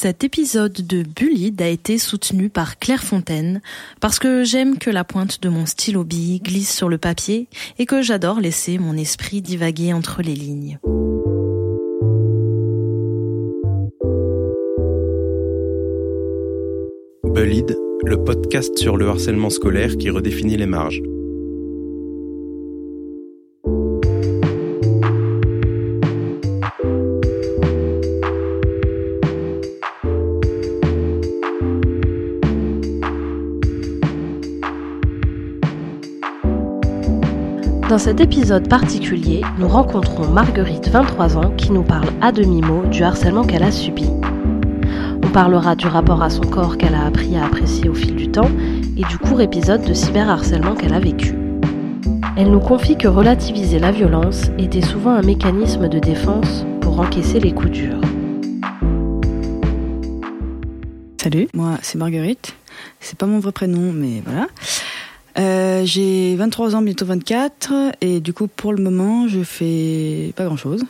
Cet épisode de Bullide a été soutenu par Claire Fontaine parce que j'aime que la pointe de mon stylo bille glisse sur le papier et que j'adore laisser mon esprit divaguer entre les lignes. Bullide, le podcast sur le harcèlement scolaire qui redéfinit les marges. Dans cet épisode particulier, nous rencontrons Marguerite, 23 ans, qui nous parle à demi-mot du harcèlement qu'elle a subi. On parlera du rapport à son corps qu'elle a appris à apprécier au fil du temps et du court épisode de cyberharcèlement qu'elle a vécu. Elle nous confie que relativiser la violence était souvent un mécanisme de défense pour encaisser les coups durs. Salut, moi c'est Marguerite. C'est pas mon vrai prénom, mais voilà. Euh, j'ai 23 ans, bientôt 24, et du coup, pour le moment, je fais pas grand chose.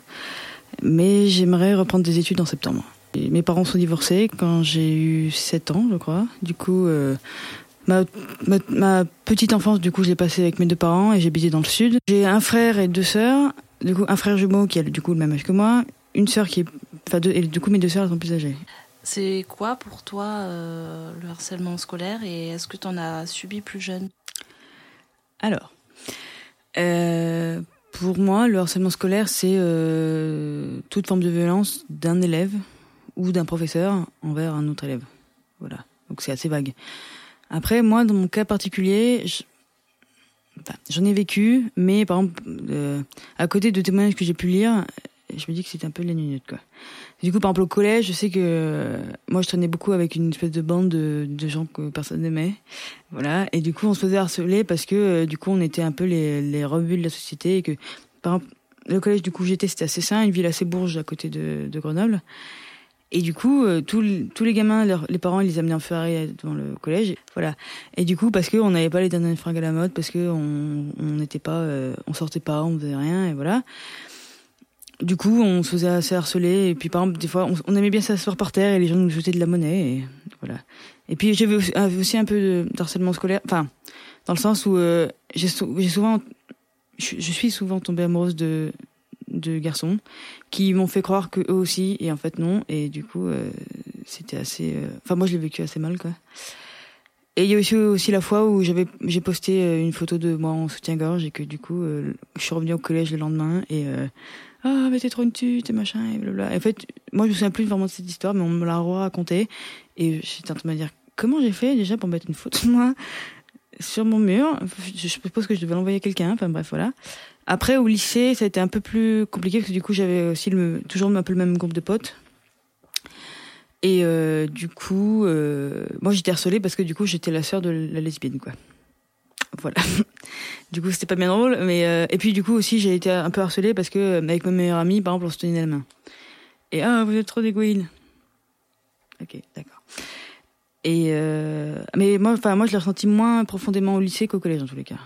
Mais j'aimerais reprendre des études en septembre. mes parents sont divorcés quand j'ai eu 7 ans, je crois. Du coup, euh, ma, petite enfance, du coup, je l'ai passée avec mes deux parents et j'habitais dans le sud. J'ai un frère et deux sœurs. Du coup, un frère jumeau qui a du coup le même âge que moi, une sœur qui est, enfin, deux, et du coup, mes deux sœurs sont plus âgées. C'est quoi pour toi euh, le harcèlement scolaire et est-ce que tu en as subi plus jeune? Alors, euh, pour moi, le harcèlement scolaire, c'est euh, toute forme de violence d'un élève ou d'un professeur envers un autre élève. Voilà. Donc c'est assez vague. Après, moi, dans mon cas particulier, j'en ai vécu, mais par exemple, euh, à côté de témoignages que j'ai pu lire, je me dis que c'est un peu la minute, quoi. Du coup, par exemple, au collège, je sais que euh, moi, je traînais beaucoup avec une espèce de bande de, de gens que personne n'aimait. Voilà. Et du coup, on se faisait harceler parce que, euh, du coup, on était un peu les, les rebuts de la société et que, par exemple, le collège du coup j'étais, c'était assez sain, une ville assez bourge à côté de, de Grenoble. Et du coup, euh, tous, les gamins, les parents, ils les amenaient en soirée devant le collège. Voilà. Et du coup, parce qu'on n'avait pas les dernières fringues à la mode, parce qu'on on n'était pas, on sortait pas, on faisait rien, et voilà du coup, on se faisait assez harceler. Et puis, par exemple, des fois, on, aimait bien s'asseoir par terre et les gens nous jetaient de la monnaie. Et voilà. Et puis, j'avais aussi un peu d'harcèlement scolaire. Enfin, dans le sens où euh, j'ai souvent, je, suis souvent tombée amoureuse de de garçons qui m'ont fait croire que eux aussi et en fait non et du coup euh, c'était assez euh, enfin moi je l'ai vécu assez mal quoi et il y a aussi aussi la fois où j'avais j'ai posté une photo de moi en soutien-gorge et que du coup je suis revenue au collège le lendemain et ah mais t'es trop une tute et machin et blablabla. Et en fait, moi je me souviens plus vraiment de cette histoire, mais on me l'a raconté et j'étais en train de me dire comment j'ai fait déjà pour mettre une photo moi sur mon mur? Je suppose que je devais l'envoyer à quelqu'un. Enfin bref, voilà. Après au lycée, ça a été un peu plus compliqué parce que du coup j'avais aussi le, toujours un peu le même groupe de potes. Et euh, du coup, euh, moi j'étais harcelée parce que du coup j'étais la sœur de la lesbienne quoi. Voilà. du coup, c'était pas bien drôle. Mais euh, et puis du coup aussi, j'ai été un peu harcelée parce que euh, avec ma meilleure amie, par exemple, on se tenait la main. Et ah, vous êtes trop d'égoïne. Ok, d'accord. Et euh, mais moi, je l'ai ressenti moins profondément au lycée qu'au collège en tous les cas,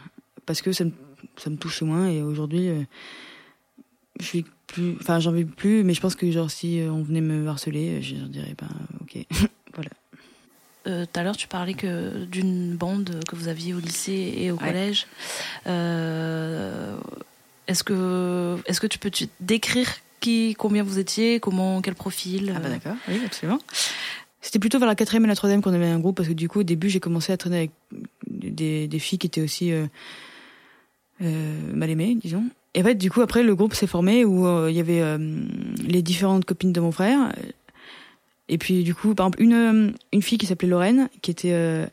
parce que ça me ça me touche moins. Et aujourd'hui, je suis plus, enfin j'en vis plus. Mais je pense que genre si on venait me harceler, je dirais ben ok, voilà. Euh, tout à l'heure, tu parlais que d'une bande que vous aviez au lycée et au collège. Euh, est-ce que, est-ce que tu peux décrire qui, combien vous étiez, comment, quel profil Ah bah d'accord, oui, absolument. C'était plutôt vers la quatrième et la troisième qu'on avait un groupe parce que du coup, au début, j'ai commencé à traîner avec des, des filles qui étaient aussi euh, mal aimées, disons. Et en fait, du coup, après, le groupe s'est formé où il y avait les différentes copines de mon frère, et puis du coup, par exemple, une, euh, une fille qui s'appelait Lorraine, qui était euh,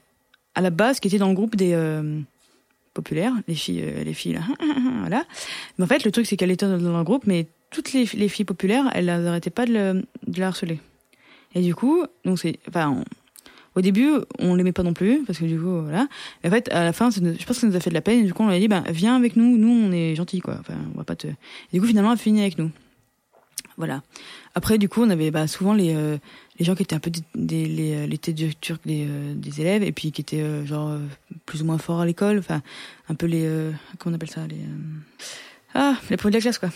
à la base, qui était dans le groupe des euh, populaires, les filles, les filles là, voilà. Mais en fait, le truc c'est qu'elle était dans le groupe, mais toutes les, les filles populaires, elles n'arrêtaient pas de, la harceler. Et du coup, donc c'est, enfin, au début, on l'aimait pas non plus parce que du coup, voilà. Et en fait, à la fin, je pense que ça nous a fait de la peine. Et du coup, on lui a dit, bah, viens avec nous. Nous, on est gentils, quoi. Enfin, on va pas te. Et du coup, finalement, elle finit avec nous. Voilà. Après, du coup, on avait bah, souvent les, euh, les gens qui étaient un peu euh, les têtes turc des, euh, des élèves et puis qui étaient genre plus ou moins forts à l'école. Enfin, un peu les. comment on appelle ça les, Ah, les premiers de la classe, quoi.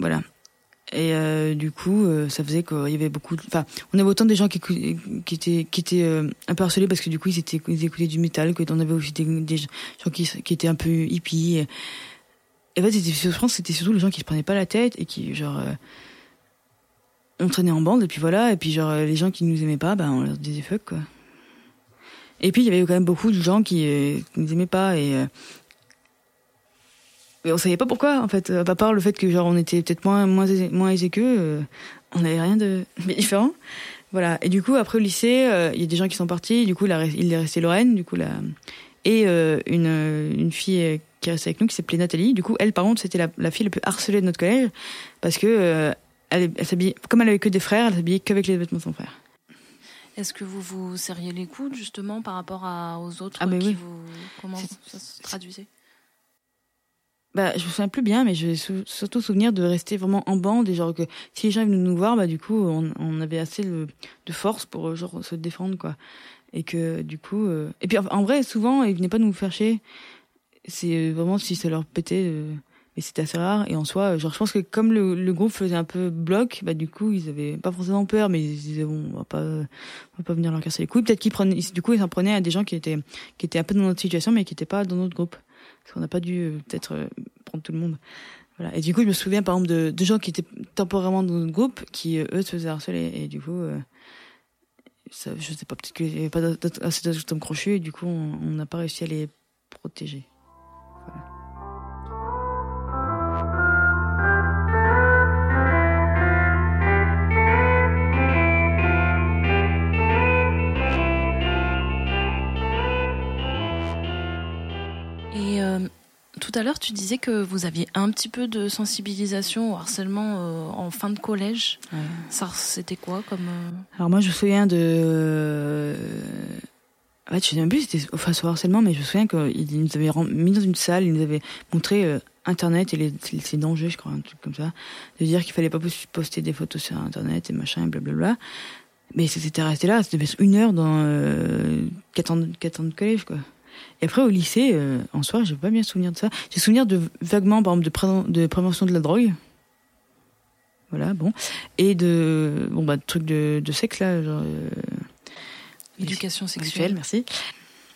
Voilà. Et du coup, ça faisait qu'il y avait beaucoup. Enfin, on avait autant des gens qui, étaient, un peu harcelés parce que du coup, ils, étaient, ils écoutaient du métal, que on avait aussi des, gens qui, étaient un peu hippies. Et en fait, je pense que c'était surtout les gens qui se prenaient pas la tête et qui, genre, on traînait en bande et puis voilà. Et puis, genre, les gens qui nous aimaient pas, ben, on leur disait fuck, quoi. Et puis, il y avait quand même beaucoup de gens qui, qui nous aimaient pas et mais on savait pas pourquoi en fait à part le fait que genre on était peut-être moins moins aisé, moins euh, on n'avait rien de différent voilà et du coup après au lycée euh, il y a des gens qui sont partis du coup il est resté Lorraine du coup là et euh, une une fille qui est restée avec nous qui s'appelait Nathalie du coup elle par contre c'était la, la, fille la plus harcelée de notre collège parce que elle, elle s'habillait comme elle avait que des frères elle s'habillait qu'avec les vêtements de son frère est-ce que vous vous serriez les coudes justement par rapport à, aux autres ah, qui oui. vous comment ça se traduisait? Bah, je me souviens plus bien, mais je vais surtout souvenir de rester vraiment en bande et genre que si les gens venaient nous voir, bah du coup, on, on avait assez de, de force pour euh, genre se défendre quoi. Et que du coup, euh... et puis en, vrai, souvent, ils venaient pas nous faire chier. C'est euh, vraiment si ça leur pétait, euh... mais c'était assez rare. Et en soi, genre je pense que comme le, le, groupe faisait un peu bloc, bah du coup, ils avaient pas forcément peur, mais ils disaient bon, on va pas, on va pas venir leur casser les couilles. Peut-être qu'ils prenaient, du coup, ils s'en prenaient à des gens qui étaient, qui étaient un peu dans notre situation, mais qui étaient pas dans notre groupe parce qu'on n'a pas dû euh, peut-être euh, prendre tout le monde. Voilà. Et du coup, je me souviens par exemple de, de gens qui étaient temporairement dans notre groupe, qui euh, eux se faisaient harceler. Et du coup, euh, ça, je sais pas, peut-être qu'il n'y avait pas assez d'atomes crochus, et du coup, on n'a pas réussi à les protéger. Voilà. À l'heure, tu disais que vous aviez un petit peu de sensibilisation au harcèlement euh, en fin de collège. Ouais. Ça, c'était quoi comme euh... Alors moi, je me souviens de. En fait, je sais même plus si c'était face au harcèlement, mais je me souviens qu'ils nous avaient mis dans une salle, ils nous avaient montré euh, Internet et les, ses dangers, je crois, un truc comme ça, de dire qu'il fallait pas poster des photos sur Internet et machin, et blablabla. Mais c'était resté là, c'était une heure dans euh, 4 ans, 4 ans de collège, quoi. Et après, au lycée, euh, en soi, j'ai pas bien souvenir de ça. J'ai souvenir de vaguement, par exemple, de, pré de prévention de la drogue. Voilà, bon. Et de, bon, bah, de trucs de, de sexe, là, genre. Euh, Éducation sexuelle. Merci.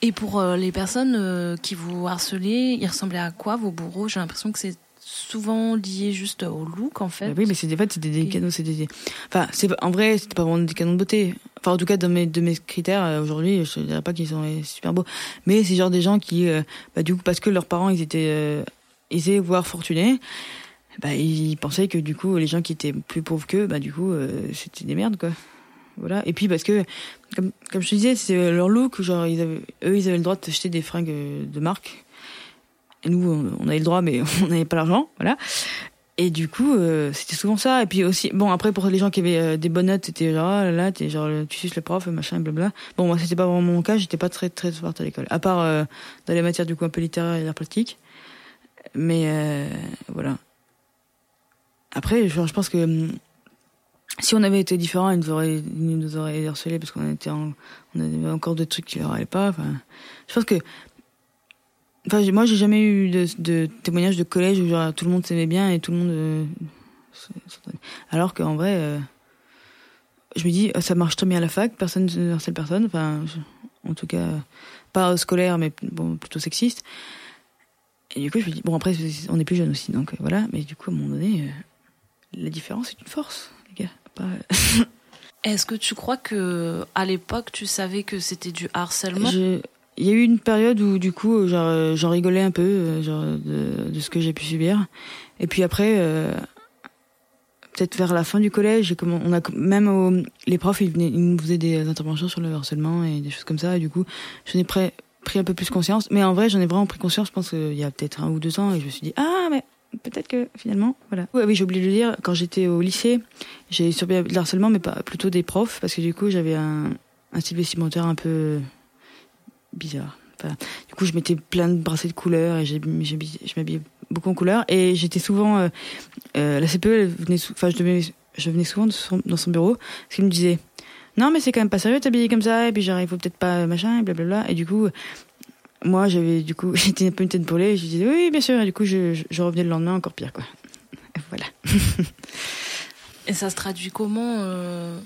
Et pour euh, les personnes euh, qui vous harcelaient, ils ressemblaient à quoi vos bourreaux? J'ai l'impression que c'est souvent lié juste au look en fait. Bah oui, mais c'est des fait c'était des canons, c'était des... enfin c'est en vrai c'était pas vraiment des canons de beauté. Enfin en tout cas dans mes de mes critères euh, aujourd'hui, je dirais pas qu'ils sont super beaux, mais c'est genre des gens qui euh, bah du coup parce que leurs parents ils étaient euh, aisés voire fortunés, bah ils pensaient que du coup les gens qui étaient plus pauvres qu'eux, bah du coup euh, c'était des merdes quoi. Voilà. Et puis parce que, comme, comme je te disais, c'est leur look, genre, ils avaient, eux, ils avaient le droit de s'acheter des fringues de marque. Nous, on avait le droit, mais on n'avait pas l'argent, voilà. Et du coup, euh, c'était souvent ça. Et puis aussi, bon, après, pour les gens qui avaient euh, des bonnes notes, c'était genre, ah, là, t'es genre, tu suces le prof, machin, blabla. Bon, moi, c'était pas vraiment mon cas, j'étais pas très, très forte à l'école. À part euh, dans les matières, du coup, un peu littéraires et l'art plastique. Mais, voilà. Après, je pense que hum, si on avait été différents, ils nous auraient, ils nous auraient harcelés parce qu'on était on avait encore des trucs qui leur allaient pas. Enfin, je pense que Enfin, moi, j'ai jamais eu de, de témoignages de collège où genre, tout le monde s'aimait bien et tout le monde. Euh, alors qu'en vrai, euh, je me dis, ça marche très bien à la fac, personne ne harcèle personne. Enfin, je, en tout cas, pas scolaire, mais bon, plutôt sexiste. Et du coup, je me dis, bon, après, on est plus jeune aussi, donc euh, voilà. Mais du coup, à un moment donné, euh, la différence est une force, les gars. Pas... Est-ce que tu crois que à l'époque, tu savais que c'était du harcèlement? Je il y a eu une période où du coup genre j'en rigolais un peu genre de, ce que j'ai pu subir. Et puis après euh, peut-être vers la fin du collège on a même les profs ils, venaient, nous faisaient des interventions sur le harcèlement et des choses comme ça. Et du coup j'en ai pris, un peu plus conscience. Mais en vrai j'en ai vraiment pris conscience je pense qu'il y a peut-être un ou deux ans et je me suis dit ah mais peut-être que finalement voilà. Ouais, oui j'ai oublié de le dire quand j'étais au lycée j'ai subi le harcèlement mais pas plutôt des profs parce que du coup j'avais un style vestimentaire un peu bizarre. Du coup, je mettais plein de bracelets de couleurs et je m'habillais beaucoup en couleurs. Et j'étais souvent, euh, euh, la CPE, venait, enfin, je, venais souvent dans son bureau parce qu'il me disait, non, mais c'est quand même pas sérieux t'habiller comme ça. Et puis, genre, il faut peut-être pas machin, et blablabla. Et du coup, moi, j'avais, du coup, j'étais un peu une tête brûlée. Et je disais, oui, bien sûr. Et du coup, je, je, je revenais le lendemain encore pire, quoi. Et voilà. Et ça se traduit comment euh,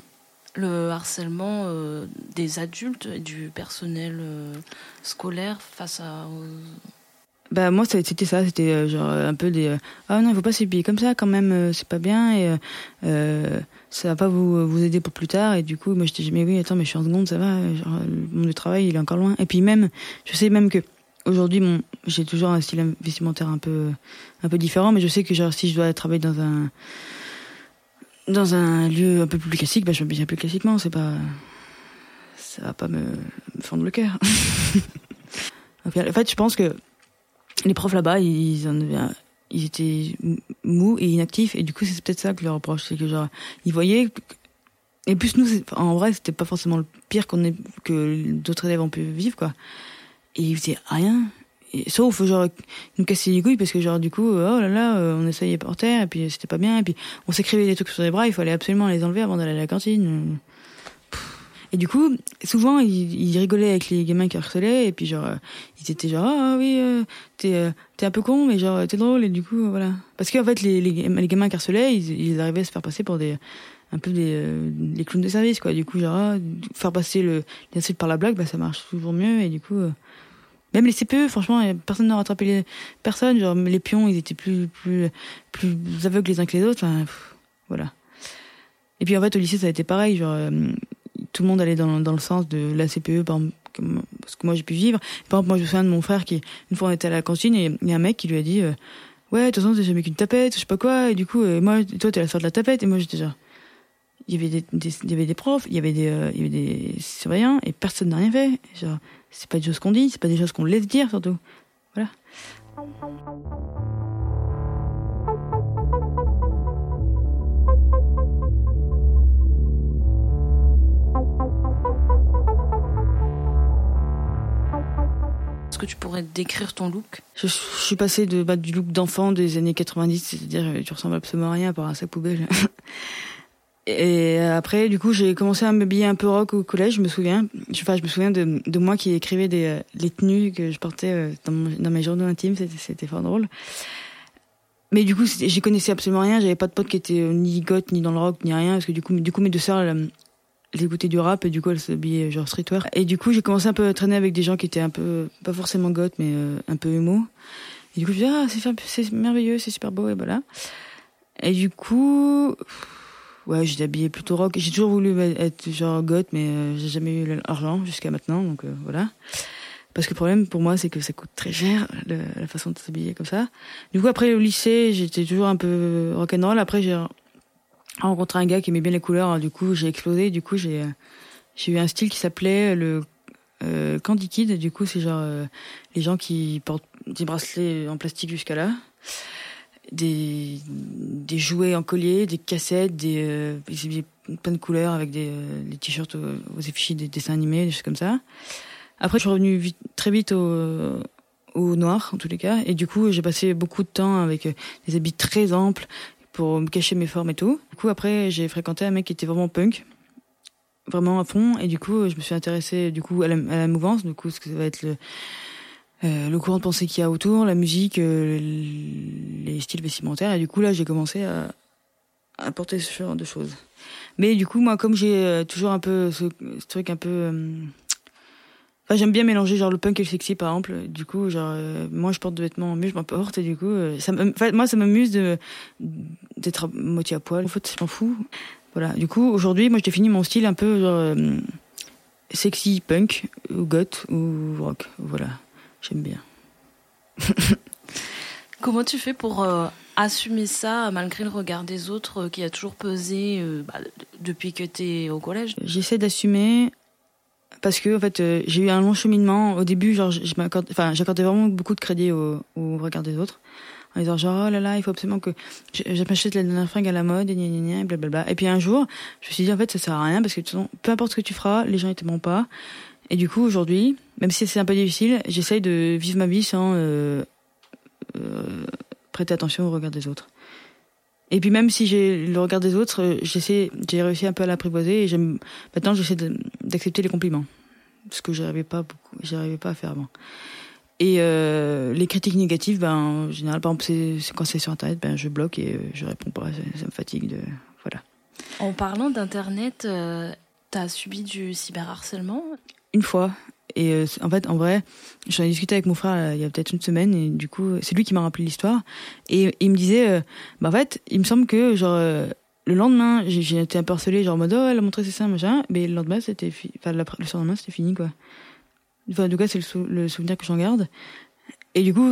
le harcèlement euh, des adultes et du personnel euh, scolaire face à. Bah moi c'était ça, c'était genre un peu des ah non il faut pas s'habiller comme ça quand même, c'est pas bien et ça va pas vous vous aider pour plus tard et du coup moi je dis mais oui attends mais je suis en seconde ça va, genre, le travail il est encore loin et puis même je sais même que aujourd'hui mon j'ai toujours un style vestimentaire un peu un peu différent mais je sais que genre si je dois travailler dans un dans un lieu un peu plus classique, bah, je m'habille plus classiquement, c'est pas. Ça va pas me, fendre le cœur. en fait, je pense que les profs là-bas, ils, étaient mous et inactifs, et du coup, c'est peut-être ça que leur reproche, c'est que genre, ils voyaient. Et plus nous, en vrai, c'était pas forcément le pire qu'on que d'autres élèves ont pu vivre, quoi. Et ils faisaient rien sauf genre nous casser les couilles parce que genre du coup oh là là euh, on essayait par terre et puis c'était pas bien. Et puis on s'écrivait des trucs sur les bras il fallait absolument les enlever avant d'aller à la cantine. Et du coup souvent ils, rigolaient avec les gamins qui harcelaient et puis genre ils étaient genre ah oui euh, t'es euh, t'es un peu con mais genre t'es drôle et du coup voilà. Parce qu'en fait les, les, gamins qui harcelaient ils, ils arrivaient à se faire passer pour des un peu des, des clowns de service quoi. Du coup genre ah, faire passer le l'insulte par la blague bah ça marche toujours mieux et du coup même les CPE, franchement, personne n'a rattrapé les personnes. Genre, les pions, ils étaient plus, plus, plus aveugles les uns que les autres. Enfin, voilà. Et puis en fait, au lycée, ça a été pareil. Genre, euh, tout le monde allait dans, dans le sens de la CPE, par exemple, parce que moi j'ai pu vivre. Par exemple, moi je me souviens de mon frère qui, une fois on était à la cantine et il y a un mec qui lui a dit, euh, ouais, de toute façon, t'es jamais qu'une tapette, je sais pas quoi. Et du coup, euh, moi, toi, t'es la sœur de la tapette. Et moi, j'étais genre, il y avait des, il y avait des profs, il y avait des, il y avait des surveillants et personne n'a rien fait. Genre, c'est pas des choses qu'on dit, c'est pas des choses qu'on laisse dire surtout. Voilà. Est-ce que tu pourrais décrire ton look? Je, suis passée de, bah, du look d'enfant des années 90, c'est-à-dire tu ressembles absolument à rien à part à sa poubelle. Et après, du coup, j'ai commencé à m'habiller un peu rock au collège, je me souviens. Enfin, je me souviens de, moi qui écrivais des, euh, les tenues que je portais euh, dans, dans mes journaux intimes, c'était fort drôle. Mais du coup, j'y connaissais absolument rien, j'avais pas de potes qui étaient euh, ni goth, ni dans le rock, ni rien, parce que du coup, du coup mes deux sœurs, elles, elles écoutaient du rap, et du coup, elles s'habillaient genre streetwear. Et du coup, j'ai commencé un peu à traîner avec des gens qui étaient un peu, pas forcément goth, mais un peu humo. Et du coup, je me disais, ah, c'est merveilleux, c'est super beau, et voilà. Et du coup... Ouais, j'étais habillée plutôt rock. J'ai toujours voulu être genre goth, mais euh, j'ai jamais eu l'argent jusqu'à maintenant, donc euh, voilà. Parce que le problème pour moi, c'est que ça coûte très cher la façon de s'habiller comme ça. Du coup, après au lycée, j'étais toujours un peu rock'n'roll. Après, j'ai rencontré un gars qui aimait bien les couleurs. Du coup, j'ai explosé. Du coup, j'ai j'ai eu un style qui s'appelait le euh, Candy Kid. Du coup, c'est genre euh, les gens qui portent des bracelets en plastique jusqu'à là des, des jouets en collier, des cassettes, des, euh, plein de couleurs avec des, euh, des t-shirts aux, effigies des dessins animés, des choses comme ça. Après, je suis revenue très vite au, au noir, en tous les cas. Et du coup, j'ai passé beaucoup de temps avec euh, des habits très amples pour me cacher mes formes et tout. Du coup, après, j'ai fréquenté un mec qui était vraiment punk, vraiment à fond. Et du coup, je me suis intéressée du coup à la, à la mouvance, du coup, ce que ça va être le euh, le courant de pensée qu'il y a autour, la musique, euh, les styles vestimentaires. Et du coup, là, j'ai commencé à, à porter ce genre de choses. Mais du coup, moi, comme j'ai euh, toujours un peu ce, truc un peu... Enfin, j'aime bien mélanger genre le punk et le sexy, par exemple. Du coup, genre, moi, je porte des vêtements, mais je m'en porte. Et du coup, ça moi, ça m'amuse de d'être moitié à poil. En fait, je m'en fous. Voilà. Du coup, aujourd'hui, moi, je définis mon style un peu genre sexy punk ou goth ou rock. Voilà. J'aime bien. Comment tu fais pour euh, assumer ça malgré le regard des autres euh, qui a toujours pesé euh, bah, depuis que tu es au collège? J'essaie d'assumer parce que en fait j'ai eu un long cheminement. Au début genre j'accordais vraiment beaucoup de crédit au, au, regard des autres. En disant genre oh là là il faut absolument que j'achète la dernière fringue à la mode et gna, gna, gna, blablabla. Et puis un jour je me suis dit en fait ça sert à rien parce que peu importe ce que tu feras les gens ils t'aimeront pas et du coup, aujourd'hui, même si c'est un peu difficile, j'essaye de vivre ma vie sans euh, euh, prêter attention au regard des autres. Et puis même si j'ai le regard des autres, euh, j'ai réussi un peu à l'apprivoiser et maintenant j'essaie d'accepter les compliments. Ce que j'arrivais pas beaucoup, j'arrivais pas à faire avant. Et les critiques négatives, ben, en général, par exemple, c'est, quand c'est sur Internet, ben, je bloque et je réponds pas, ça, me fatigue de, voilà. En parlant d'internet, euh, t'as subi du cyberharcèlement? Une fois. Et euh, en fait, en vrai, j'en ai discuté avec mon frère euh, il y a peut-être une semaine et du coup, c'est lui qui m'a rappelé l'histoire. Et il me disait, euh, bah en fait, il me semble que genre le lendemain, j'ai été un peu harcelé, genre en mode oh elle a montré ses seins machin, mais le lendemain c'était, enfin le lendemain c'était fini quoi. Enfin, en tout cas, c'est le, souvenir que j'en garde. Et du coup,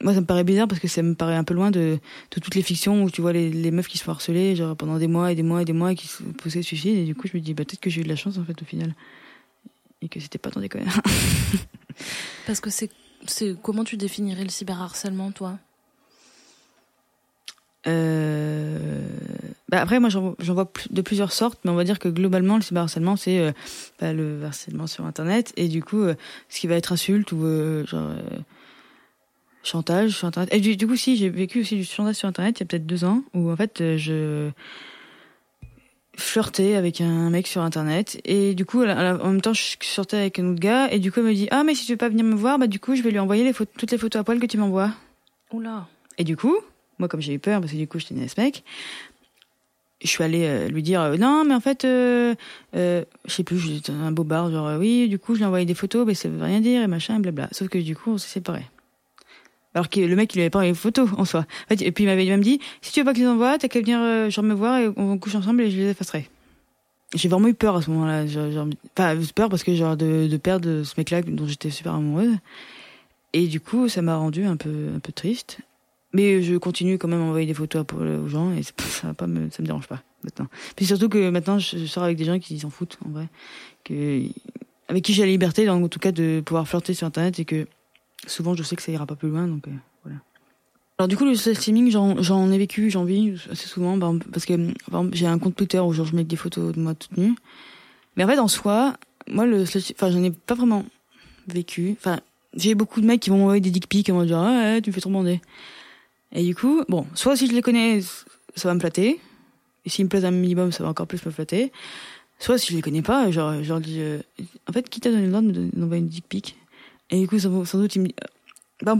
moi, ça me paraît bizarre parce que ça me paraît un peu loin de, toutes les fictions où tu vois les, les meufs qui se font harceler genre pendant des mois et des mois et des mois et qui se posaient suicide. Et du coup, je me dis, bah, peut-être que j'ai eu de la chance en fait au final et que c'était pas tant déconné. Parce que c'est, c'est comment tu définirais le cyberharcèlement, toi? Euh... bah après, moi, j'en, vois de plusieurs sortes, mais on va dire que globalement, le cyberharcèlement, c'est euh, bah, le harcèlement sur Internet, et du coup, euh, ce qui va être insulte ou euh, genre chantage sur Internet. Et du, du, coup, si j'ai vécu aussi du chantage sur Internet il y a peut-être deux ans, où en fait, je flirter avec un mec sur internet. Et du coup en même temps je sortais avec un autre gars. Et du coup il me dit ah mais si tu veux pas venir me voir bah du coup je vais lui envoyer les photos, toutes les photos à poil que tu m'envoies. Oula. Et du coup moi comme j'ai eu peur parce que du coup j'étais une mec je suis allée euh, lui dire non mais en fait euh, euh, je sais plus j'étais un beau bar genre oui du coup je lui ai envoyé des photos mais ça veut rien dire et machin et blabla. Sauf que du coup on s'est séparés alors que le mec, il avait pas les photos en soi. Et puis il m'avait même dit, si tu veux pas que je les envoie, t'as qu'à venir euh, genre me voir et on couche ensemble et je les effacerai. J'ai vraiment eu peur à ce moment-là. Enfin, peur parce que genre de, de perdre ce mec-là dont j'étais super amoureuse. Et du coup, ça m'a rendu un peu, un peu triste. Mais je continue quand même à envoyer des photos aux gens et ça va pas me, ça me dérange pas maintenant. Puis surtout que maintenant, je sors avec des gens qui s'en foutent en vrai, que avec qui j'ai la liberté, en tout cas, de pouvoir flirter sur Internet et que souvent je sais que ça ira pas plus loin, donc euh, voilà. Alors du coup le streaming j'en ai vécu, j'en vis assez souvent parce que j'ai un compte Twitter où je mets des photos de moi toute nue. Mais en fait en soi, moi le enfin j'en ai pas vraiment vécu. Enfin j'ai beaucoup de mecs qui vont m'envoyer des dick pics et vont dire ah, ouais, tu me fais trop bander. Et du coup bon soit si je les connais ça va me flatter et s'ils me plaisent un minimum ça va encore plus me flatter. Soit si je les connais pas, genre, genre euh, en fait, qui t'a donné le droit d'envoyer une dick pic? Et du coup, sans, doute, il me dit, euh, bah,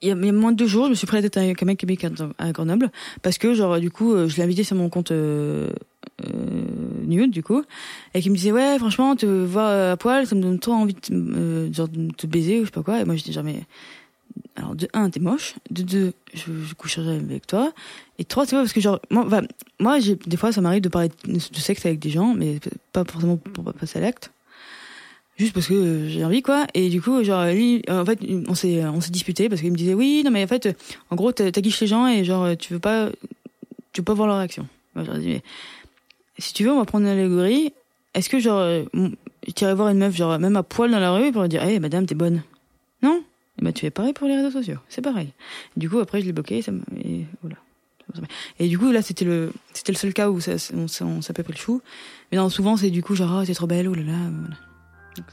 il y, a, moins de deux jours, je me suis prêt à être avec un mec qui à Grenoble, parce que, genre, du coup, euh, je l'ai invité sur mon compte euh, nude, du coup, et qui me disait, ouais, franchement, te voir à poil, ça me donne trop envie de, de te baiser, ou je sais pas quoi, et moi, j'étais genre, mais... Alors, de un, t'es moche, de deux, je, je coucherai avec toi, et trois, tu vois, parce que, genre, moi, des fois, ça m'arrive de parler de, sexe avec des gens, mais pas forcément pour passer à l'acte juste parce que j'ai envie quoi. Et du coup genre lui en fait on s'est on s'est disputé parce qu'il me disait oui non mais en fait en gros t'aguiches les gens et genre tu veux pas tu veux pas voir leur réaction. Moi j'aurais dit mais si tu veux on va prendre une allégorie est-ce que genre t'irais voir une meuf genre même à poil dans la rue pour lui dire hé madame t'es bonne? Non? Et bah tu fais pareil pour les réseaux sociaux. C'est pareil. Du coup après je l'ai bloqué et voilà. Et du coup là c'était le c'était le seul cas où ça, on, on pas pris le chou. Mais non souvent c'est du coup genre oh, t'es trop belle oh là là voilà. Donc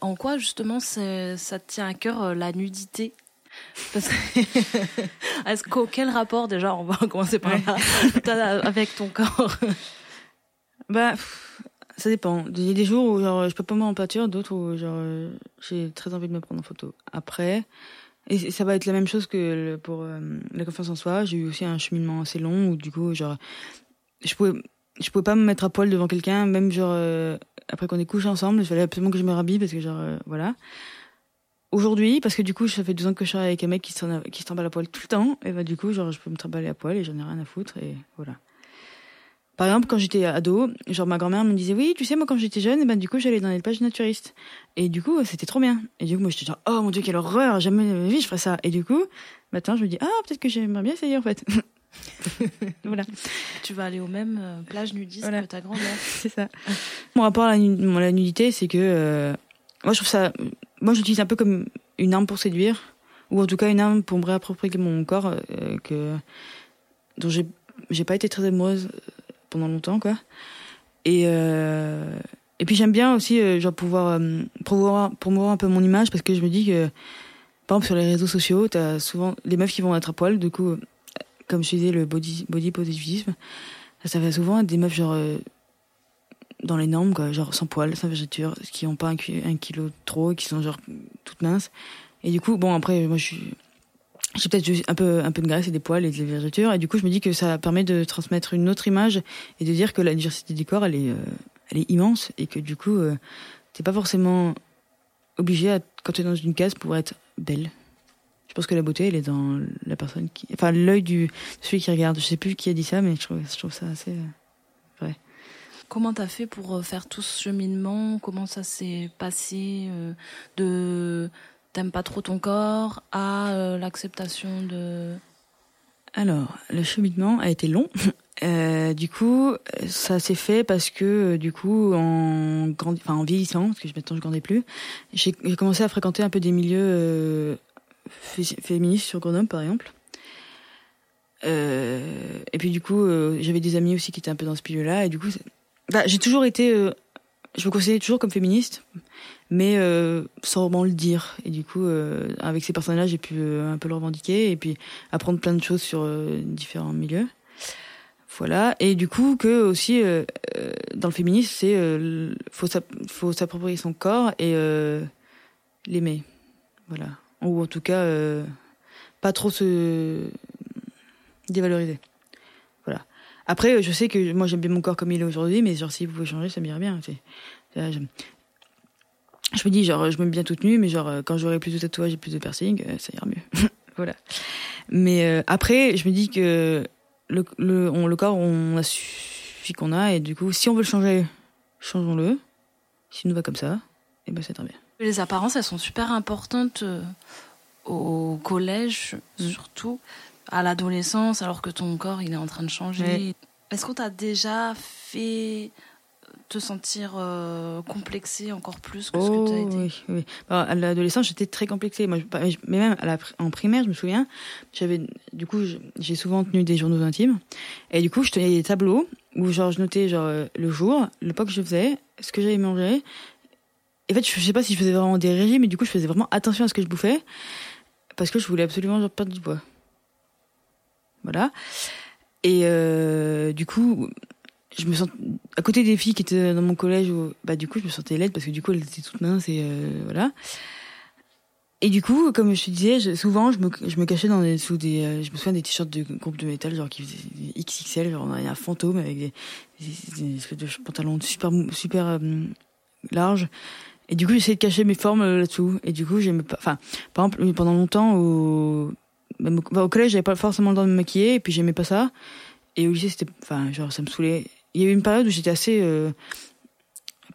en quoi justement ça tient à cœur euh, la nudité? Parce est-ce quel rapport déjà on va commencer par là avec ton corps? Bah ça dépend. Il y a des jours où genre je peux pas m'en pâture d'autres où genre j'ai très envie de me prendre en photo. Après et ça va être la même chose que pour euh, la confiance en soi. J'ai eu aussi un cheminement assez long où du coup genre je pouvais je pouvais pas me mettre à poil devant quelqu'un même genre euh, après qu'on ait couché ensemble, il fallait absolument que je me rhabille parce que genre euh, voilà. Aujourd'hui, parce que du coup, ça fait deux ans que je suis avec un mec qui qui se trimballe à poil tout le temps, et bah du coup, genre je peux me trimballer à poil et j'en ai rien à foutre et voilà. Par exemple, quand j'étais ado, genre ma grand-mère me disait oui, tu sais moi quand j'étais jeune, ben du coup j'allais dans les pages naturistes et du coup c'était trop bien. Et du coup moi j'étais genre oh mon dieu quelle horreur, jamais de vie je ferais ça. Et du coup maintenant je me dis ah peut-être que j'aimerais bien essayer en fait. voilà. Tu vas aller aux mêmes euh, plages nudistes que ta grand-mère. c'est ça. Mon rapport à la, nudité, c'est que euh, moi je trouve ça, moi j'utilise un peu comme une arme pour séduire, ou en tout cas une arme pour me réapproprier mon corps euh, que dont j'ai j'ai pas été très amoureuse pendant longtemps quoi. Et et puis j'aime bien aussi euh, genre pouvoir euh, promouvoir, promouvoir un peu mon image parce que je me dis que par exemple sur les réseaux sociaux t'as souvent les meufs qui vont être à poil du coup euh, comme je disais le body body positivisme ça fait souvent des meufs genre euh, dans les normes quoi genre sans poil sans végéture qui ont pas un, ki- un kilo trop qui sont genre toutes minces. Et du coup bon après moi je suis j'ai peut-être un peu un peu de graisse et des poils et des végétures et du coup je me dis que ça permet de transmettre une autre image et de dire que la diversité du corps elle est euh, elle est immense et que du coup euh, t'es pas forcément obligé à quand tu es dans une case pour être belle pense que la beauté elle est dans la personne qui enfin l'œil du celui qui regarde. Je sais plus qui a dit ça mais je trouve, je trouve ça assez euh, Comment t'as fait pour euh, faire tout ce cheminement? Comment ça s'est passé euh, de t'aimes pas trop ton corps à l'acceptation de? Alors, le cheminement a été long. Euh, du coup, ça s'est fait parce que du coup, en, enfin, en vieillissant, parce que maintenant je grandis plus, j'ai j'ai commencé à fréquenter un peu des milieux euh, fé- féministes sur Grenoble, par exemple. Euh, et puis du coup, euh, j'avais des amis aussi qui étaient un peu dans ce milieu-là, et du coup, bah, j'ai toujours été, euh, je me considérais toujours comme féministe, mais sans vraiment le dire. Et du coup, avec ces personnes-là, j'ai pu un peu le revendiquer, et puis apprendre plein de choses sur différents milieux. Voilà. Et du coup, que aussi, dans le féminisme, c'est faut s'app- faut s'approprier son corps et l'aimer. Voilà. Ou en tout cas, euh, pas trop se dévaloriser. Voilà. Après, euh, je sais que moi j'aime bien mon corps comme il est aujourd'hui, mais genre si vous pouvez changer, ça m'irait bien. c'est- Je, me dis genre je m'aime bien toute nue, mais genre euh, quand j'aurai plus de tatouages et plus de piercing, euh, ça ira mieux. voilà. Mais euh, après, je me dis que le, le, corps, on a suffi qu'on a, et du coup, si on veut le changer, changeons-le. S'il nous va comme ça, et ben c'est très bien. Les apparences, elles sont super importantes euh, au collège, Mm. surtout à l'adolescence, alors que ton corps il est en train de changer. Est-ce qu'on t'a déjà fait te sentir euh, complexé encore plus que ce que tu as été Oh, oui, oui. Bah, à l'adolescence, j'étais très complexée. Moi, je- bah, mais même à la, pr- en primaire, je me souviens, j'avais, du coup, j'ai souvent tenu des journaux intimes. Et du coup, je tenais des tableaux où, genre, je notais, genre, euh, le jour, le pas que je faisais, ce que j'avais mangé. En fait, je sais pas si je faisais vraiment des régimes, mais du coup, je faisais vraiment attention à ce que je bouffais. Parce que je voulais absolument, perdre du poids. Voilà. Et, euh, du coup, je me sens à côté des filles qui étaient dans mon collège bah du coup je me sentais laide parce que du coup elles étaient toutes minces et euh, voilà et du coup comme je te disais souvent je me, cachais dans sous des euh, je me souviens des t-shirts de groupe de métal genre qui faisaient XXL genre avait un fantôme avec des, des, des pantalons super super larges et du coup j'essayais de cacher mes formes euh, là-dessous. Et du coup j'aimais pas enfin par exemple pendant longtemps au bah, au collège j'avais pas forcément le temps de me maquiller et puis j'aimais pas ça. Et au lycée c'était enfin genre ça me saoulait. Il y a eu une période où j'étais assez euh,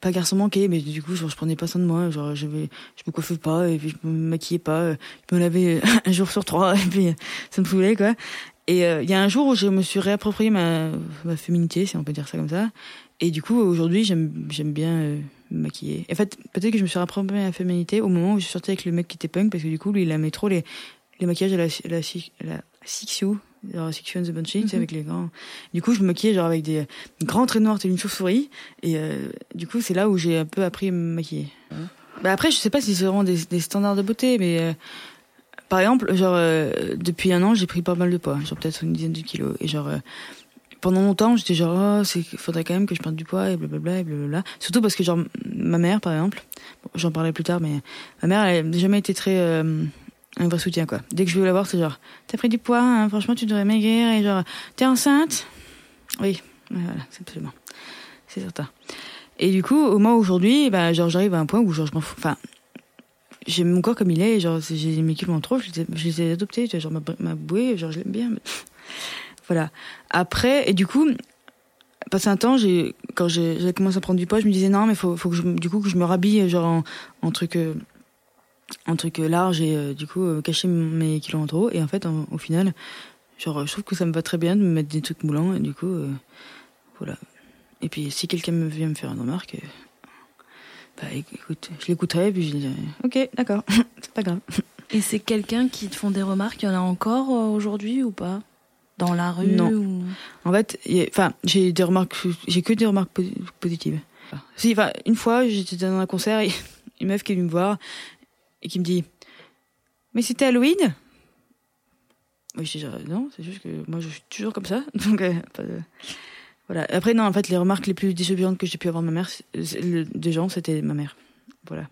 pas garçon manqué mais du coup genre je prenais pas soin de moi. Genre je me coiffais pas et puis je me maquillais pas euh, je me lavais un jour sur trois et puis euh, ça me saoulait quoi. Et euh, il y a un jour où je me suis réapproprié ma féminité si on peut dire ça comme ça. Et du coup aujourd'hui j'aime bien euh, me maquiller en fait peut-être que je me suis réapproprié ma féminité au moment où je sortie avec le mec qui était punk parce que du coup lui il aimait trop les les maquillages à la la, la, la Six You, genre Six You and the sais, Mhm. avec les grands. Du coup, je me maquillais genre avec des grands traits noirs, tels une chauve-souris. Et euh, du coup, c'est là où j'ai un peu appris à me maquiller. Bah après, je sais pas si c'est vraiment des, des standards de beauté, mais euh, par exemple, genre euh, depuis un an, j'ai pris pas mal de poids, genre peut-être une dizaine de kilos. Et genre pendant longtemps, j'étais genre, oh, faudrait quand même que je perde du poids et blablabla et blablabla. Surtout parce que genre ma mère, par exemple, j'en parlais plus tard, mais ma mère, elle n'a jamais été très euh, un vrai soutien quoi. Dès que je vais la voir, c'est genre, t'as pris du poids, hein, franchement, tu devrais maigrir et genre, t'es enceinte? Oui, voilà, c'est absolument, c'est certain. Et du coup, au moins aujourd'hui, bah, genre, j'arrive à un point où genre je m'en fous. Enfin, j'ai mon corps comme il est, genre j'ai mes kilos en trop, je les ai, adoptés, genre ma, bouée, genre je l'aime bien. Voilà. Après, et du coup, passé un temps, j'ai quand j'ai commencé à prendre du poids, je me disais non, mais faut, faut que je, du coup que je me rhabille genre en, en truc euh, en truc euh, large et euh, du coup cacher mes kilos en trop. Et en fait, au final, je trouve que ça me va très bien de me mettre des trucs moulants et du coup, voilà. Et puis si quelqu'un me vient me faire une remarque, bah écoute, je l'écouterai et puis je dirai ok, d'accord, c'est pas grave. Et c'est quelqu'un qui te font des remarques, il y en a encore aujourd'hui ou pas? Dans la rue Non. ou... En fait, enfin, j'ai des remarques, j'ai que des remarques posi- positives. Si, enfin, une fois, j'étais dans un concert et une meuf qui est venue me voir et qui me dit Mais c'était Halloween? Oui, je dis Non, c'est juste que moi, je suis toujours comme ça. Donc, euh, pas de... Voilà. Après, non, en fait, les remarques les plus désobligeantes que j'ai pu avoir de ma mère, des gens, c'était ma mère. Voilà.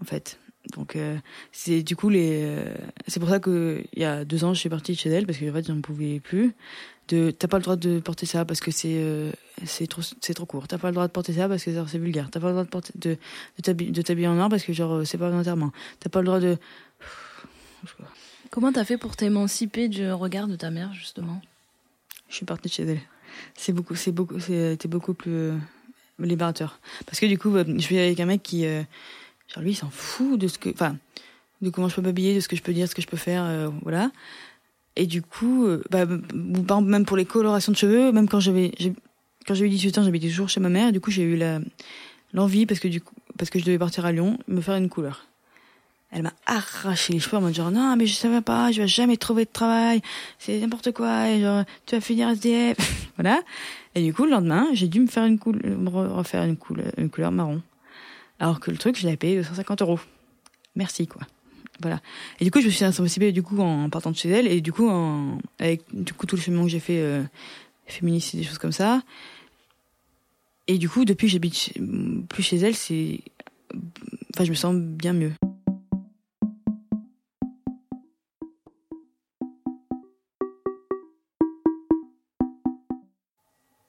En fait. Donc, euh, c'est du coup les. Euh, c'est pour ça que il y a deux ans, je suis partie de chez elle parce que en fait, j'en pouvais plus. De, t'as pas le droit de porter ça parce que c'est euh, c'est trop c'est trop court. T'as pas le droit de porter ça parce que c'est vulgaire. T'as pas le droit de porter de de t'habiller en noir parce que genre c'est pas un enterrement. T'as pas le droit de. Comment t'as fait pour t'émanciper du regard de ta mère justement? Je suis partie de chez elle. C'est beaucoup c'est beaucoup c'était beaucoup plus libérateur parce que du coup je suis avec un mec qui Genre lui, il s'en fout de ce que, enfin, de comment je peux m'habiller, de ce que je peux dire, ce que je peux faire, euh, voilà. Et du coup, euh, bah, même pour les colorations de cheveux, même quand j'avais, quand j'avais 18 ans, j'habitais toujours chez ma mère. Du coup, j'ai eu la, l'envie parce que du coup, parce que je devais partir à Lyon, me faire une couleur. Elle m'a arraché les cheveux en mode genre non mais je savais pas, je vais jamais trouver de travail, c'est n'importe quoi, et genre tu vas finir SDF, voilà. Et du coup le lendemain j'ai dû me faire une couleur, me refaire une couleur, une couleur marron. Alors que le truc, je l'avais payé 250 euros. Merci, quoi. Voilà. Et du coup, je me suis insensibilisée du coup en partant de chez elle et du coup avec du coup tout le chemin que j'ai fait euh, féministe et des choses comme ça. Et du coup, depuis j'habite plus chez elle, c'est, enfin, je me sens bien mieux.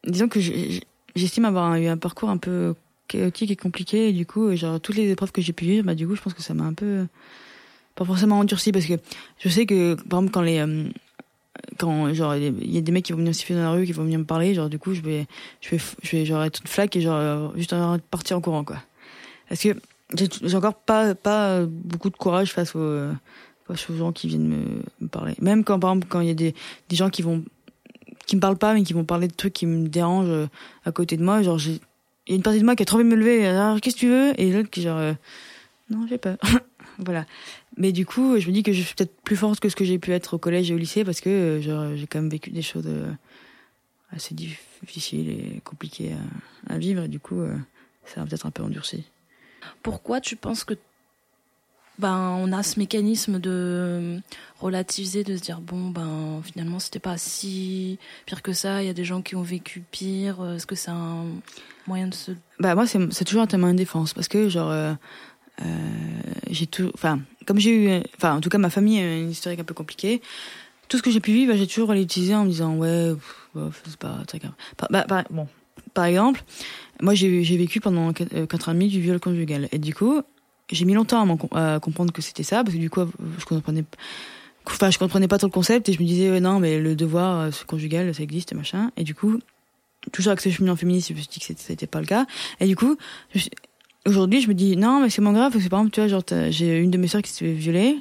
Disons que j'estime avoir eu un parcours un peu chaotique et compliqué. Et du coup genre toutes les épreuves que j'ai pu vivre bah du coup je pense que ça m'a un peu pas forcément endurci parce que je sais que par exemple quand les euh, quand genre il y a des mecs qui vont venir siffler dans la rue qui vont venir me parler genre du coup je vais je vais je vais genre être une flaque et genre euh, juste partir en courant quoi. Parce que j'ai encore pas pas beaucoup de courage face aux, face aux gens qui viennent me, parler. Même quand par exemple quand il y a des des gens qui vont qui me parlent pas mais qui vont parler de trucs qui me dérangent euh, à côté de moi genre j'ai y a une partie de moi qui a trop envie de me lever. Alors, qu'est-ce que tu veux? Et l'autre qui genre, euh, non, j'ai peur. voilà. Mais du coup, je me dis que je suis peut-être plus forte que ce que j'ai pu être au collège et au lycée parce que euh, genre, j'ai quand même vécu des choses euh, assez difficiles et compliquées à, vivre. Et du coup, ça a peut-être un peu endurci. Pourquoi tu penses que ben on a ce mécanisme de relativiser, de se dire bon ben finalement c'était pas si pire que ça. Il y a des gens qui ont vécu pire. Est-ce que c'est un moyen de se Bah moi c'est toujours un moyen de défense parce que genre euh, euh, j'ai tout, enfin comme j'ai eu, enfin en tout cas ma famille a une historique un peu compliquée. Tout ce que j'ai pu vivre, j'ai toujours relativisé en me disant ouais c'est pas très grave. Bah, bah, bon par exemple, moi j'ai vécu pendant quatre ans et demi du viol conjugal et du coup j'ai mis longtemps à, comprendre que c'était ça parce que du coup je comprenais enfin je comprenais pas trop le concept et je me disais non mais le devoir euh, conjugal ça existe machin. Et du coup toujours avec ce chemin féministe je me suis dit que c'était pas le cas. Et du coup aujourd'hui je me dis non mais c'est moins grave par exemple tu vois genre j'ai une de mes soeurs qui s'est fait violer.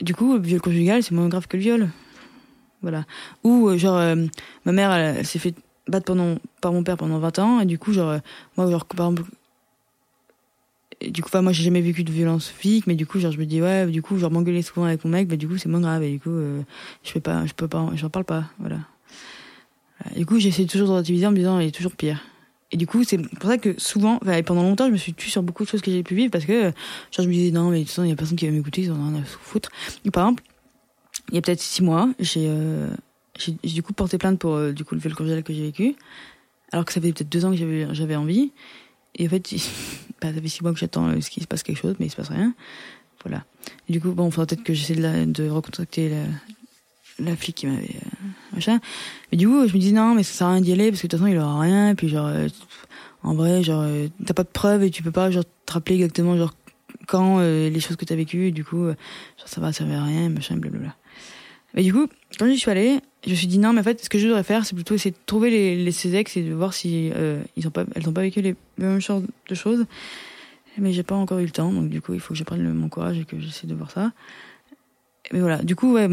Du coup viol conjugal c'est moins grave que le viol. Voilà. Ou euh, genre euh, ma mère elle, s'est fait battre pendant par mon père pendant 20 ans et du coup genre moi genre par exemple du coup, enfin, moi, j'ai jamais vécu de violence physique, mais du coup, genre, je me dis, ouais, du coup, genre, m'engueuler souvent avec mon mec, mais du coup, c'est moins grave, et du coup, euh, je fais pas, je peux pas, j'en parle pas, voilà. Du coup, j'essaie toujours de relativiser en me disant, il est toujours pire. Et du coup, c'est pour ça que souvent, enfin, pendant longtemps, je me suis tue sur beaucoup de choses que j'ai pu vivre parce que, genre, je me disais, non, mais de toute façon, il y a personne qui va m'écouter, ils en ont rien à foutre. Et par exemple, il y a peut-être six mois, j'ai, euh, du coup porté plainte pour, euh, du coup, le viol conjugal que j'ai vécu. Alors que ça fait peut-être deux ans que j'avais, j'avais envie. Et en fait, bah, ça fait six mois que j'attends euh, qu'il se passe quelque chose, mais il se passe rien. Voilà. Et du coup, bon, faudra peut-être que j'essaie de, de recontacter la, la flic qui m'avait euh, machin. Mais du coup, je me dis non, mais ça sert à rien d'y aller parce que de toute façon, il aura rien. Et puis genre, euh, en vrai, genre, euh, t'as pas de preuves et tu peux pas genre te rappeler exactement genre quand les choses que t'as vécues. Du coup, genre, ça va servir à rien, machin, blablabla. Mais du coup, quand j'y suis allée, je me suis dit non, mais en fait, ce que je devrais faire, c'est plutôt essayer de trouver les, les ces ex et de voir si ils ont pas, elles ont pas vécu les mêmes sortes de choses. Mais j'ai pas encore eu le temps, donc du coup, il faut que je prenne mon courage et que j'essaie de voir ça. Mais voilà, du coup, ouais,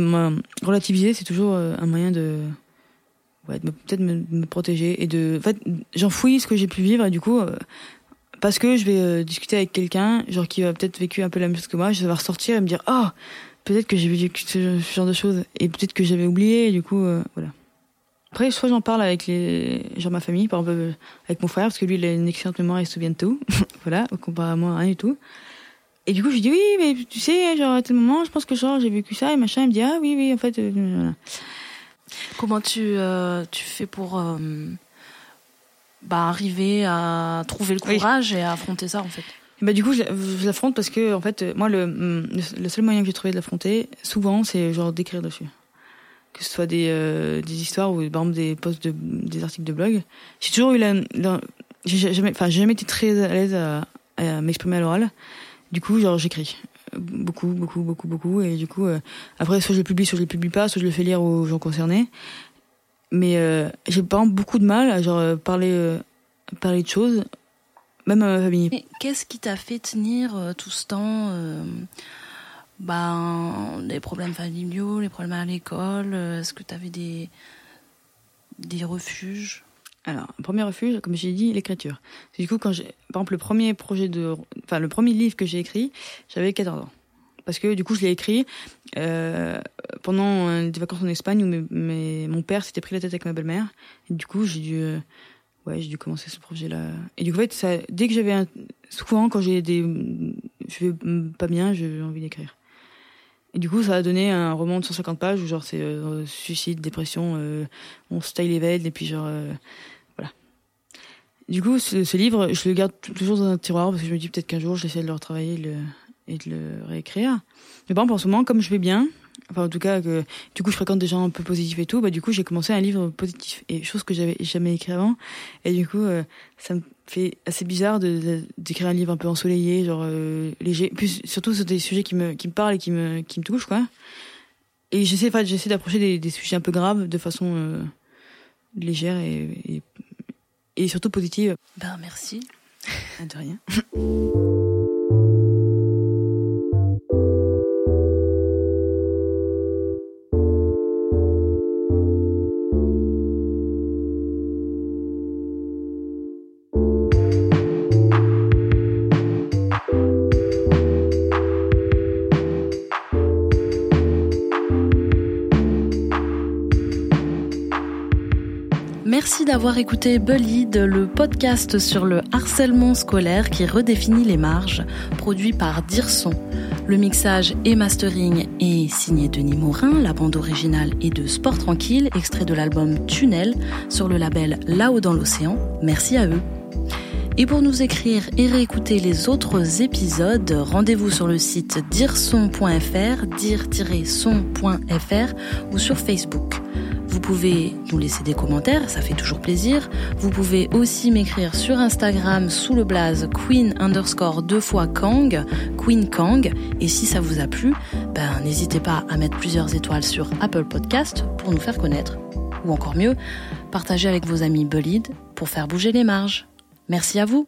relativiser, c'est toujours euh, un moyen de, ouais, peut-être me, protéger et de, en fait, j'enfouis ce que j'ai pu vivre et du coup, euh, parce que je vais euh, discuter avec quelqu'un, genre qui a peut-être vécu un peu la même chose que moi, je vais ressortir et me dire, oh, peut-être que j'ai vécu ce, genre de choses et peut-être que j'avais oublié et du coup voilà Après, soit j'en parle avec les, genre ma famille, par exemple, avec mon frère, parce que lui, il a une excellente mémoire il se souvient de tout. voilà, comparé à moi, rien du tout. Et du coup, je lui dis, oui, mais tu sais, genre, à tel moment, je pense que genre, j'ai vécu ça, et machin, il me dit, ah oui, oui, en fait, euh, voilà. Comment tu, euh, tu fais pour euh, bah, arriver à trouver le Oui. courage et à affronter ça en fait? Bah, du coup, je, je l'affronte parce que, en fait, moi, le, le seul moyen que j'ai trouvé de l'affronter, souvent, c'est genre d'écrire dessus. Que ce soit des, euh, des histoires ou, par exemple, des posts de, des articles de blog. J'ai toujours eu la, la- j'ai jamais, enfin, jamais été très à l'aise à, m'exprimer à l'oral. Du coup, genre, j'écris. Beaucoup, beaucoup, beaucoup, beaucoup. Et du coup, euh, après, soit je le publie, soit je le publie pas, soit je le fais lire aux gens concernés. Mais euh, j'ai pas beaucoup de mal à genre parler, parler de choses, même à ma famille. Qu'est-ce qui t'a fait tenir tout ce temps ben, les problèmes familiaux, les problèmes à l'école euh, Est-ce que tu avais des, des refuges? Alors, un premier refuge, comme j'ai dit, l'écriture. Du coup, quand j'ai, par exemple, le premier projet de, enfin, le premier livre que j'ai écrit, j'avais 14 ans. Parce que, du coup, je l'ai écrit, euh, pendant euh, des vacances en Espagne où mon père s'était pris la tête avec ma belle-mère. Du coup, j'ai dû, ouais, j'ai dû commencer ce projet-là. Et du coup, en fait, dès que j'avais un, souvent, quand j'ai des, je vais pas bien, j'ai envie d'écrire. Et du coup, ça a donné un roman de 150 pages où genre c'est euh, suicide, dépression, euh, on se taille les veines et puis genre euh, voilà. Du coup, ce, ce livre, je le garde toujours dans un tiroir parce que je me dis peut-être qu'un jour, j'essaie de le retravailler et le, et de le réécrire. Mais exemple, en ce moment, comme je vais bien, enfin en tout cas que du coup je fréquente des gens un peu positifs et tout, bah du coup j'ai commencé un livre positif et chose que j'avais jamais écrit avant. Et du coup, euh, ça me fait assez bizarre de d'écrire un livre un peu ensoleillé, genre euh, léger, plus surtout sur des sujets qui me qui me parlent et qui me qui me touchent quoi. Et j'essaie enfin, j'essaie d'approcher des, des sujets un peu graves de façon euh, légère et, et et surtout positive. Ben merci. De rien. Merci d'avoir écouté Bullied, le podcast sur le harcèlement scolaire qui redéfinit les marges, produit par Dirson. Le mixage et mastering est signé Denis Morin, la bande originale est de Sport Tranquille, extrait de l'album Tunnel sur le label Là-haut dans l'océan. Merci à eux. Et pour nous écrire et réécouter les autres épisodes, rendez-vous sur le site dirson.fr, dire-son.fr ou sur Facebook. Vous pouvez nous laisser des commentaires, ça fait toujours plaisir. Vous pouvez aussi m'écrire sur Instagram sous le blaze queen underscore deux fois Kang, Queen Kang. Et si ça vous a plu, ben, n'hésitez pas à mettre plusieurs étoiles sur Apple Podcast pour nous faire connaître. Ou encore mieux, partagez avec vos amis Bullied pour faire bouger les marges. Merci à vous.